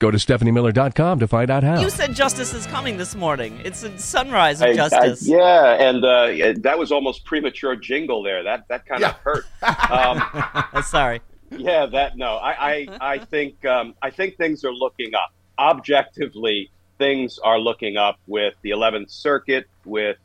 Go to stephaniemiller.com to find out how. You said justice is coming this morning. It's a sunrise of I- I- justice. yeah, and uh, that was almost premature jingle there. That that kind of hurt. Um, Sorry. yeah, that no. I I, I think um, I think things are looking up. Objectively, things are looking up with the 11th Circuit, with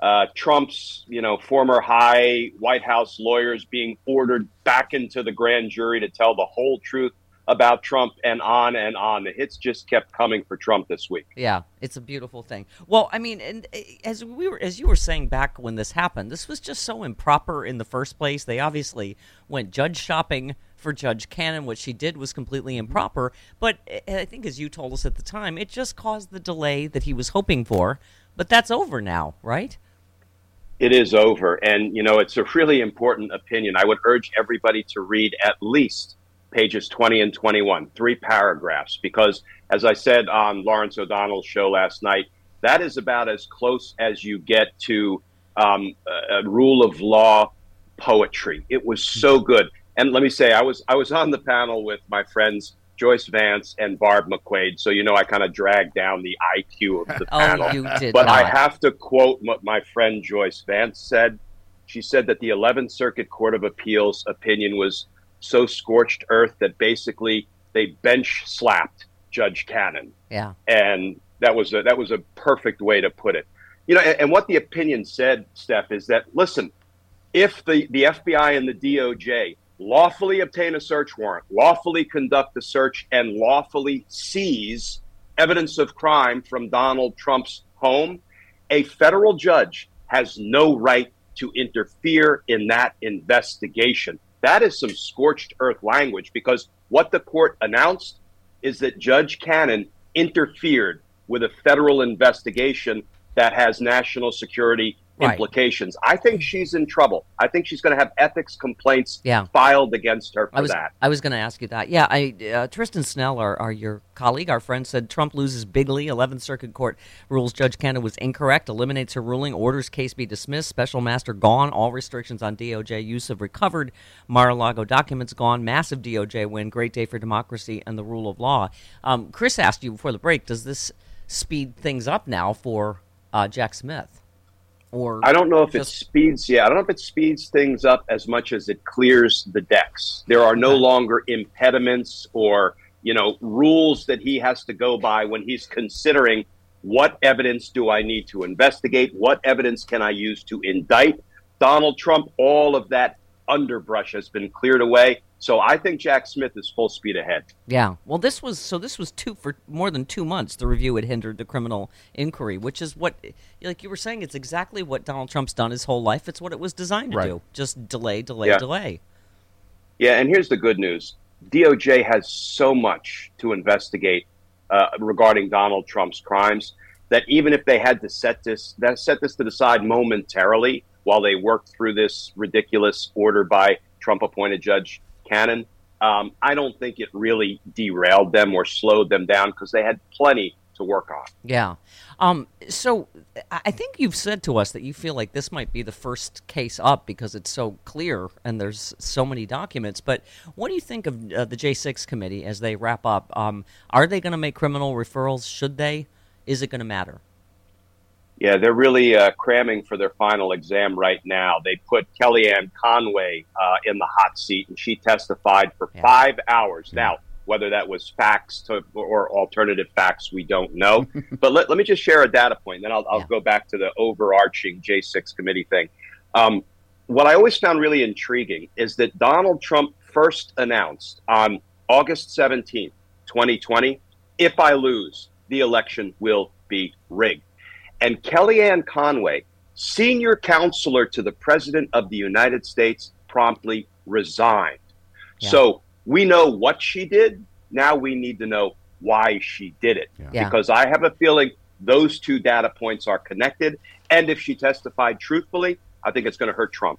uh, Trump's you know former high White House lawyers being ordered back into the grand jury to tell the whole truth about Trump, and on and on. The hits just kept coming for Trump this week. Yeah, it's a beautiful thing. Well, I mean, and uh, as we were, as you were saying back when this happened, this was just so improper in the first place. They obviously went judge shopping for Judge Cannon. What she did was completely improper. But uh, I think, as you told us at the time, it just caused the delay that he was hoping for. But that's over now, right? It is over, and you know it's a really important opinion. I would urge everybody to read at least pages 20 and 21, three paragraphs, because as I said on Lawrence O'Donnell's show last night, that is about as close as you get to um, a, a rule of law poetry. It was so good. And let me say, I was I was on the panel with my friends Joyce Vance and Barb McQuade, so you know I kind of dragged down the IQ of the panel. Oh, panel. you did but I have to quote what my friend Joyce Vance said. She said that the 11th Circuit Court of Appeals opinion was so scorched earth that basically they bench slapped Judge Cannon, Yeah. and that was a, that was a perfect way to put it. You know, and, and what the opinion said, Steph, is that listen, if the, the FBI and the DOJ lawfully obtain a search warrant, lawfully conduct a search, and lawfully seize evidence of crime from Donald Trump's home, a federal judge has no right to interfere in that investigation. That is some scorched earth language because what the court announced is that Judge Cannon interfered with a federal investigation that has national security Right. implications. I think she's in trouble. I think she's going to have ethics complaints Yeah. filed against her for I was that. I was going to ask you that. Yeah, I uh, Tristan Snell, our, our your colleague, our friend, said Trump loses bigly. Eleventh Circuit Court rules Judge Cannon was incorrect, eliminates her ruling, orders case be dismissed, special master gone, all restrictions on DOJ use of recovered Mar-a-Lago documents gone, massive DOJ win, great day for democracy and the rule of law. Um, Chris asked you before the break, does this speed things up now for uh, Jack Smith? Or I don't know if it speeds. Yeah, I don't know if it speeds things up as much as it clears the decks. There are no Okay. longer impediments or you know rules that he has to go by when he's considering what evidence do I need to investigate, what evidence can I use to indict Donald Trump. All of that underbrush has been cleared away. So I think Jack Smith is full speed ahead. Yeah. Well, this was so. This was two for more than two months. The review had hindered the criminal inquiry, which is what, like you were saying, it's exactly what Donald Trump's done his whole life. It's what it was designed to Right. do. Just delay, delay, Yeah. delay. Yeah, and here's the good news: DOJ has so much to investigate uh, regarding Donald Trump's crimes that even if they had to set this that set this to the side momentarily while they work through this ridiculous order by Trump-appointed Judge Cannon, um, I don't think it really derailed them or slowed them down because they had plenty to work on. Yeah. Um, so I think you've said to us that you feel like this might be the first case up because it's so clear and there's so many documents. But what do you think of uh, the J6 committee as they wrap up? Um, are they going to make criminal referrals? Should they? Is it going to matter? Yeah, they're really uh, cramming for their final exam right now. They put Kellyanne Conway uh, in the hot seat, and she testified for yeah. five hours. Yeah. Now, whether that was facts to, or alternative facts, we don't know. but let, let me just share a data point, then I'll, I'll yeah. go back to the overarching J6 committee thing. Um, what I always found really intriguing is that Donald Trump first announced on August 17th, 2020, if I lose, the election will be rigged. And Kellyanne Conway, senior counselor to the President of the United States, promptly resigned. Yeah. So we know what she did. Now we need to know why she did it. Yeah. Because I have a feeling those two data points are connected. And if she testified truthfully, I think it's going to hurt Trump.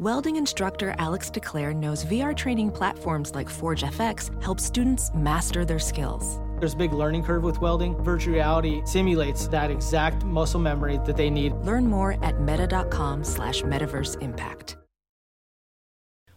Welding instructor Alex DeClaire knows VR training platforms like Forge FX help students master their skills. There's a big learning curve with welding. Virtual reality simulates that exact muscle memory that they need. Learn more at meta.com slash metaverse impact.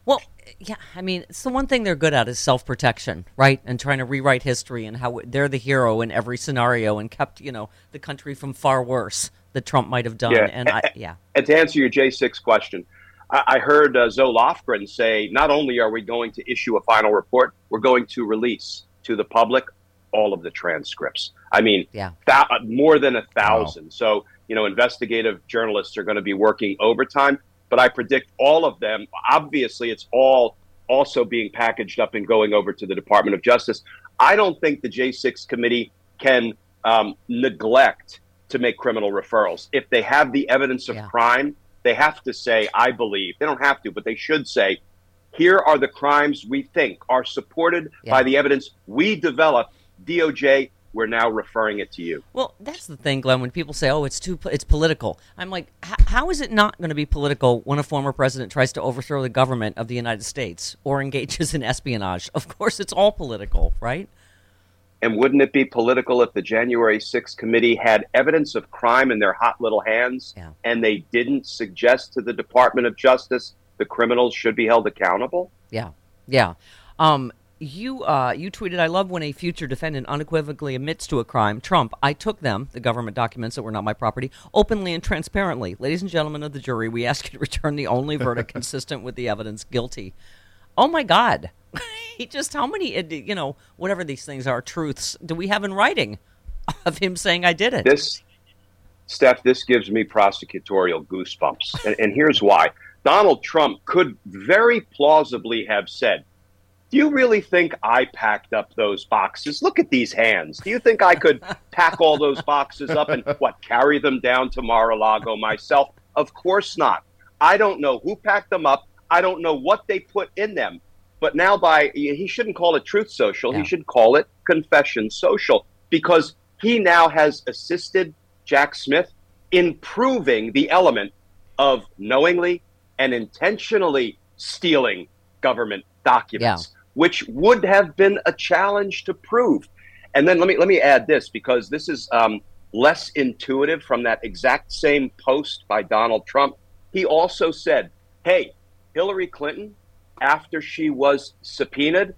Well, yeah, I mean, it's the one thing they're good at is self protection, right? And trying to rewrite history and how they're the hero in every scenario and kept, you know, the country from far worse that Trump might have done. Yeah. And I, yeah. And to answer your J6 question, I heard uh, Zoe Lofgren say not only are we going to issue a final report, we're going to release to the public all of the transcripts. I mean, yeah. Th- more than a thousand. Wow. So, you know, investigative journalists are going to be working overtime, but I predict all of them. Obviously, it's all also being packaged up and going over to the Department of Justice. I don't think the J6 committee can um, neglect to make criminal referrals. If they have the evidence of yeah. crime, they have to say, I believe. They don't have to, but they should say, here are the crimes we think are supported yeah. by the evidence we developed. DOJ, we're now referring it to you. Well, that's the thing, Glenn. When people say, "Oh, it's too, it's political," I'm like, how is it not going to be political when a former president tries to overthrow the government of the United States or engages in espionage? Of course, it's all political, right? And wouldn't it be political if the January 6th committee had evidence of crime in their hot little hands yeah. and they didn't suggest to the Department of Justice the criminals should be held accountable? Yeah. Yeah. Um, you uh, you tweeted, "I love when a future defendant unequivocally admits to a crime." Trump, I took them, the government documents that were not my property, openly and transparently. Ladies and gentlemen of the jury, we ask you to return the only verdict consistent with the evidence, guilty. Oh my God! just how many uh, you know whatever these things are truths do we have in writing of him saying I did it? This, Steph, this gives me prosecutorial goosebumps, and, and here's why. Donald Trump could very plausibly have said, do you really think I packed up those boxes? Look at these hands. Do you think I could pack all those boxes up and what carry them down to Mar-a-Lago myself? Of course not. I don't know who packed them up. I don't know what they put in them. But now, by he shouldn't call it Truth Social. He should call it Confession Social because he now has assisted Jack Smith in proving the element of knowingly and intentionally stealing government documents, yeah. which would have been a challenge to prove. And then let me let me add this because this is um, less intuitive from that exact same post by Donald Trump. He also said, "Hey, Hillary Clinton, after she was subpoenaed,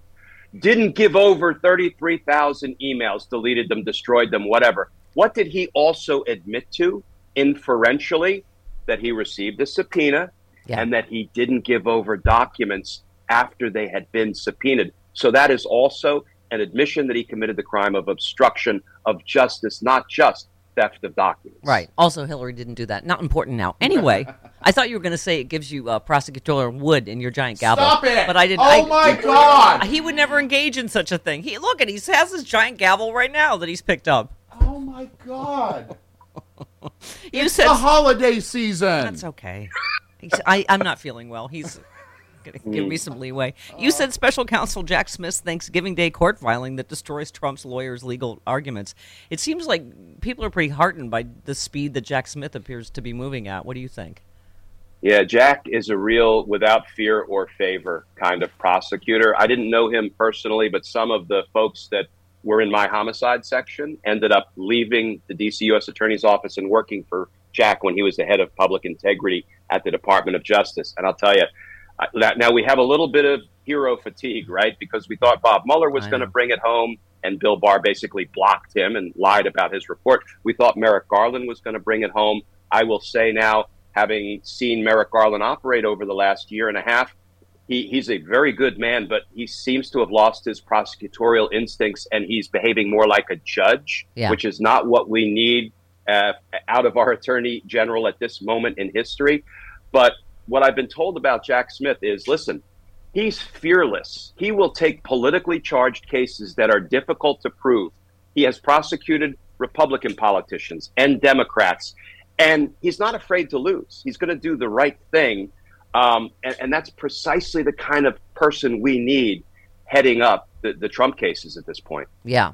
didn't give over 33,000 emails, deleted them, destroyed them, whatever. What did he also admit to inferentially? That he received a subpoena Yeah. and that he didn't give over documents after they had been subpoenaed. So that is also an admission that he committed the crime of obstruction of justice, not just theft of documents. Right. Also, Hillary didn't do that. Not important now. Anyway, I thought you were going to say it gives you uh, prosecutorial wood in your giant gavel. Stop it! But I didn't. Oh I- my God! He would never engage in such a thing. He look at he has his giant gavel right now that he's picked up. Oh my God! You it's said the holiday season. that's okay. He's, I I'm not feeling well. He's gonna mm. give me some leeway. You said special counsel Jack Smith's Thanksgiving Day court filing that destroys Trump's lawyers' legal arguments. It seems like people are pretty heartened by the speed that Jack Smith appears to be moving at. What do you think? Yeah, Jack is a real without fear or favor kind of prosecutor. I didn't know him personally, but some of the folks that were in my homicide section ended up leaving the DC U.S. Attorney's Office and working for Jack when he was the head of public integrity at the Department of Justice. And I'll tell you, now we have a little bit of hero fatigue, right? Because we thought Bob Mueller was going to bring it home, and Bill Barr basically blocked him and lied about his report. We thought Merrick Garland was going to bring it home. I will say now, having seen Merrick Garland operate over the last year and a half, he, he's a very good man, but he seems to have lost his prosecutorial instincts and he's behaving more like a judge, Yeah. which is not what we need uh, out of our attorney general at this moment in history. But what I've been told about Jack Smith is listen, he's fearless. He will take politically charged cases that are difficult to prove. He has prosecuted Republican politicians and Democrats, and he's not afraid to lose. He's going to do the right thing. Um, and, and that's precisely the kind of person we need heading up the, the Trump cases at this point. Yeah.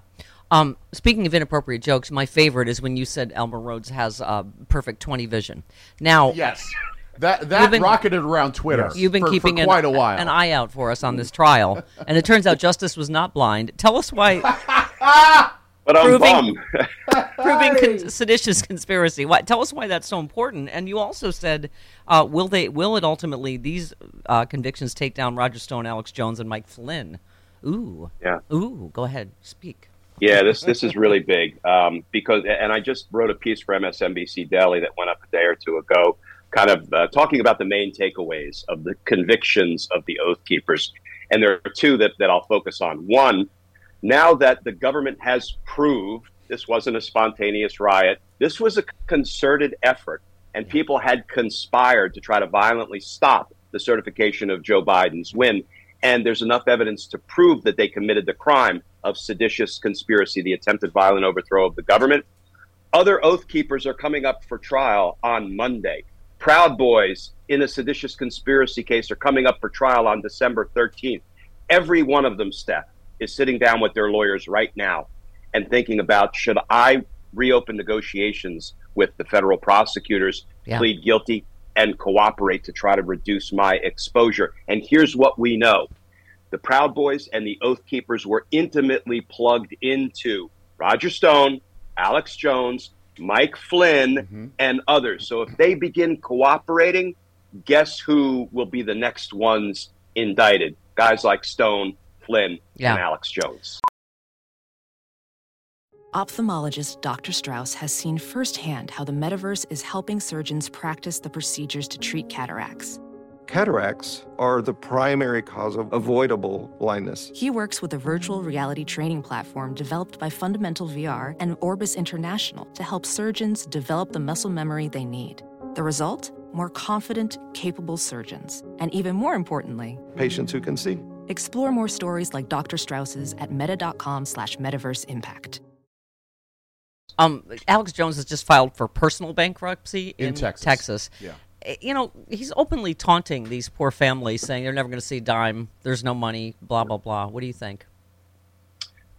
Um, speaking of inappropriate jokes, my favorite is when you said Elmer Rhodes has uh, perfect 20 vision. Now, Yes. That that been- rocketed around Twitter. you've been for, for keeping an, quite a while. an eye out for us on this trial, and it turns out justice was not blind. Tell us why But I'm Proving- bummed. proving con- seditious conspiracy. Why, tell us why that's so important. And you also said, uh, will they? Will it ultimately these uh, convictions take down Roger Stone, Alex Jones, and Mike Flynn? Ooh, Yeah. ooh. Go ahead, speak. Yeah, this this is really big um, because, and I just wrote a piece for MSNBC Daily that went up a day or two ago, kind of uh, talking about the main takeaways of the convictions of the Oath Keepers, and there are two that that I'll focus on. One, now that the government has proved this wasn't a spontaneous riot, this was a concerted effort, and people had conspired to try to violently stop the certification of Joe Biden's win. And there's enough evidence to prove that they committed the crime of seditious conspiracy, the attempted violent overthrow of the government. Other oath keepers are coming up for trial on Monday. Proud Boys in a seditious conspiracy case are coming up for trial on December 13th. Every one of them, Steph, is sitting down with their lawyers right now and thinking about should I reopen negotiations with the federal prosecutors, Yeah. plead guilty, and cooperate to try to reduce my exposure. And here's what we know the Proud Boys and the Oath Keepers were intimately plugged into Roger Stone, Alex Jones, Mike Flynn, mm-hmm. and others. So if they begin cooperating, guess who will be the next ones indicted? Guys like Stone, Flynn, Yeah. and Alex Jones. Ophthalmologist Dr. Strauss has seen firsthand how the metaverse is helping surgeons practice the procedures to treat cataracts. Cataracts are the primary cause of avoidable blindness. He works with a virtual reality training platform developed by Fundamental VR and Orbis International to help surgeons develop the muscle memory they need. The result? More confident, capable surgeons. And even more importantly, Patients who can see. explore more stories like Dr. Strauss's at meta.com slash metaverse impact. Um, Alex Jones has just filed for personal bankruptcy in, In Texas. Texas. Yeah. Eh, You know, he's openly taunting these poor families, saying they're never going to see a dime. There's no money. Blah blah blah. What do you think?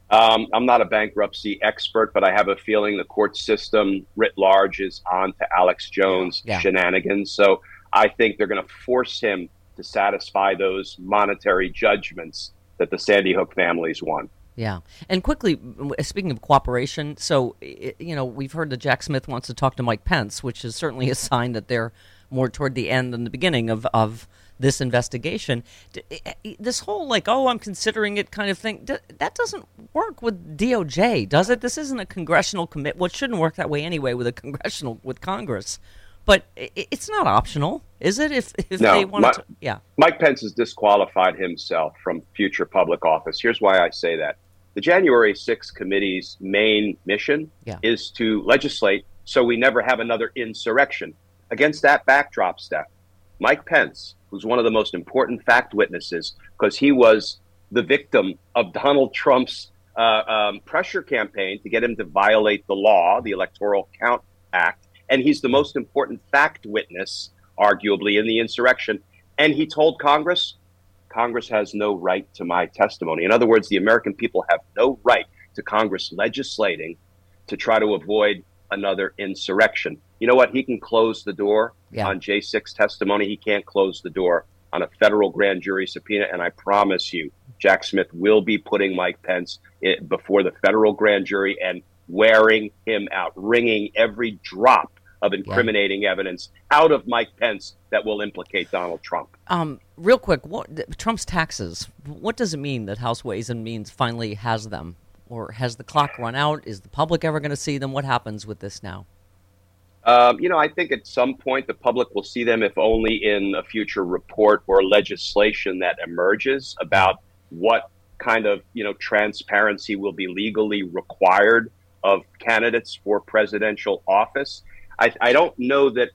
Um, I'm not a bankruptcy expert, but I have a feeling the court system writ large is on to Alex Jones' Yeah. shenanigans. So I think they're going to force him to satisfy those monetary judgments that the Sandy Hook families won. Yeah, and quickly, speaking of cooperation, so you know we've heard that Jack Smith wants to talk to Mike Pence, which is certainly a sign that they're more toward the end than the beginning of of this investigation. I- i- eh, eh, This whole like, oh, I'm considering it kind of thing. That doesn't work with DOJ, does it? This isn't a congressional commit. Well, it shouldn't work that way anyway with a congressional with Congress. But it's not optional, is it? If if No, they want to, yeah. Mike Pence has disqualified himself from future public office. Here's why I say that. The January 6th committee's main mission Yeah. is to legislate so we never have another insurrection. Against that backdrop, Steph, Mike Pence, who's one of the most important fact witnesses, because he was the victim of Donald Trump's uh, um, pressure campaign to get him to violate the law, the Electoral Count Act, and he's the most important fact witness, arguably, in the insurrection. And he told Congress, Congress has no right to my testimony. In other words, the American people have no right to Congress legislating to try to avoid another insurrection. You know what? He can close the door Yeah. on J6 testimony. He can't close the door on a federal grand jury subpoena. And I promise you, Jack Smith will be putting Mike Pence i- before the federal grand jury and wearing him out, wringing every drop of incriminating evidence out of Mike Pence that will implicate Donald Trump. Um, real quick, what Trump's taxes? What does it mean that House Ways and Means finally has them, or has the clock run out? Is the public ever going to see them? What happens with this now? Um, you know, I think at some point the public will see them, if only in a future report or legislation that emerges about what kind of you know transparency will be legally required of candidates for presidential office. I, I don't know that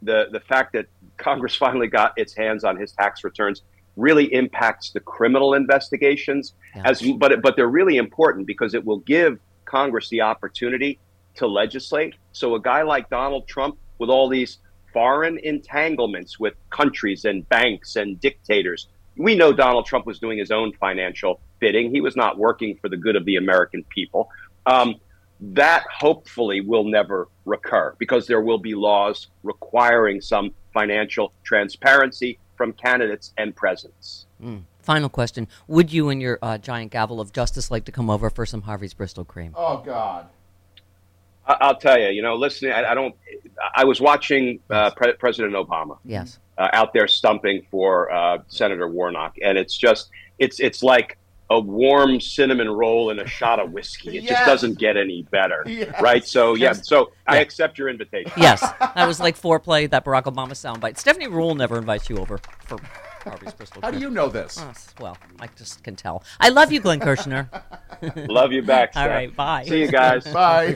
the the fact that Congress finally got its hands on his tax returns really impacts the criminal investigations as but but they're really important because it will give Congress the opportunity to legislate. So a guy like Donald Trump with all these foreign entanglements with countries and banks and dictators. We know Donald Trump was doing his own financial bidding. He was not working for the good of the American people. Um, that hopefully will never recur because there will be laws requiring some financial transparency from candidates and presidents. Mm. Final question: Would you and your uh, giant gavel of justice like to come over for some Harvey's Bristol cream? Oh God. I- I'll tell you, you know, listening, I, I don't, I was watching uh, Pre- President Obama. Yes. Uh, out there stumping for uh, Senator Warnock, and it's just, it's, it's like a warm cinnamon roll and a shot of whiskey. It Yes. just doesn't get any better, Yes. right? So yeah, Yes. so I accept your invitation. Yes, that was like foreplay. That Barack Obama soundbite. Stephanie Ruhle never invites you over for Harvey's Crystal. How do you know this? Oh, well, I just can tell. I love you, Glenn Kirschner. Love you back. All Steph. right, bye. See you guys. Bye.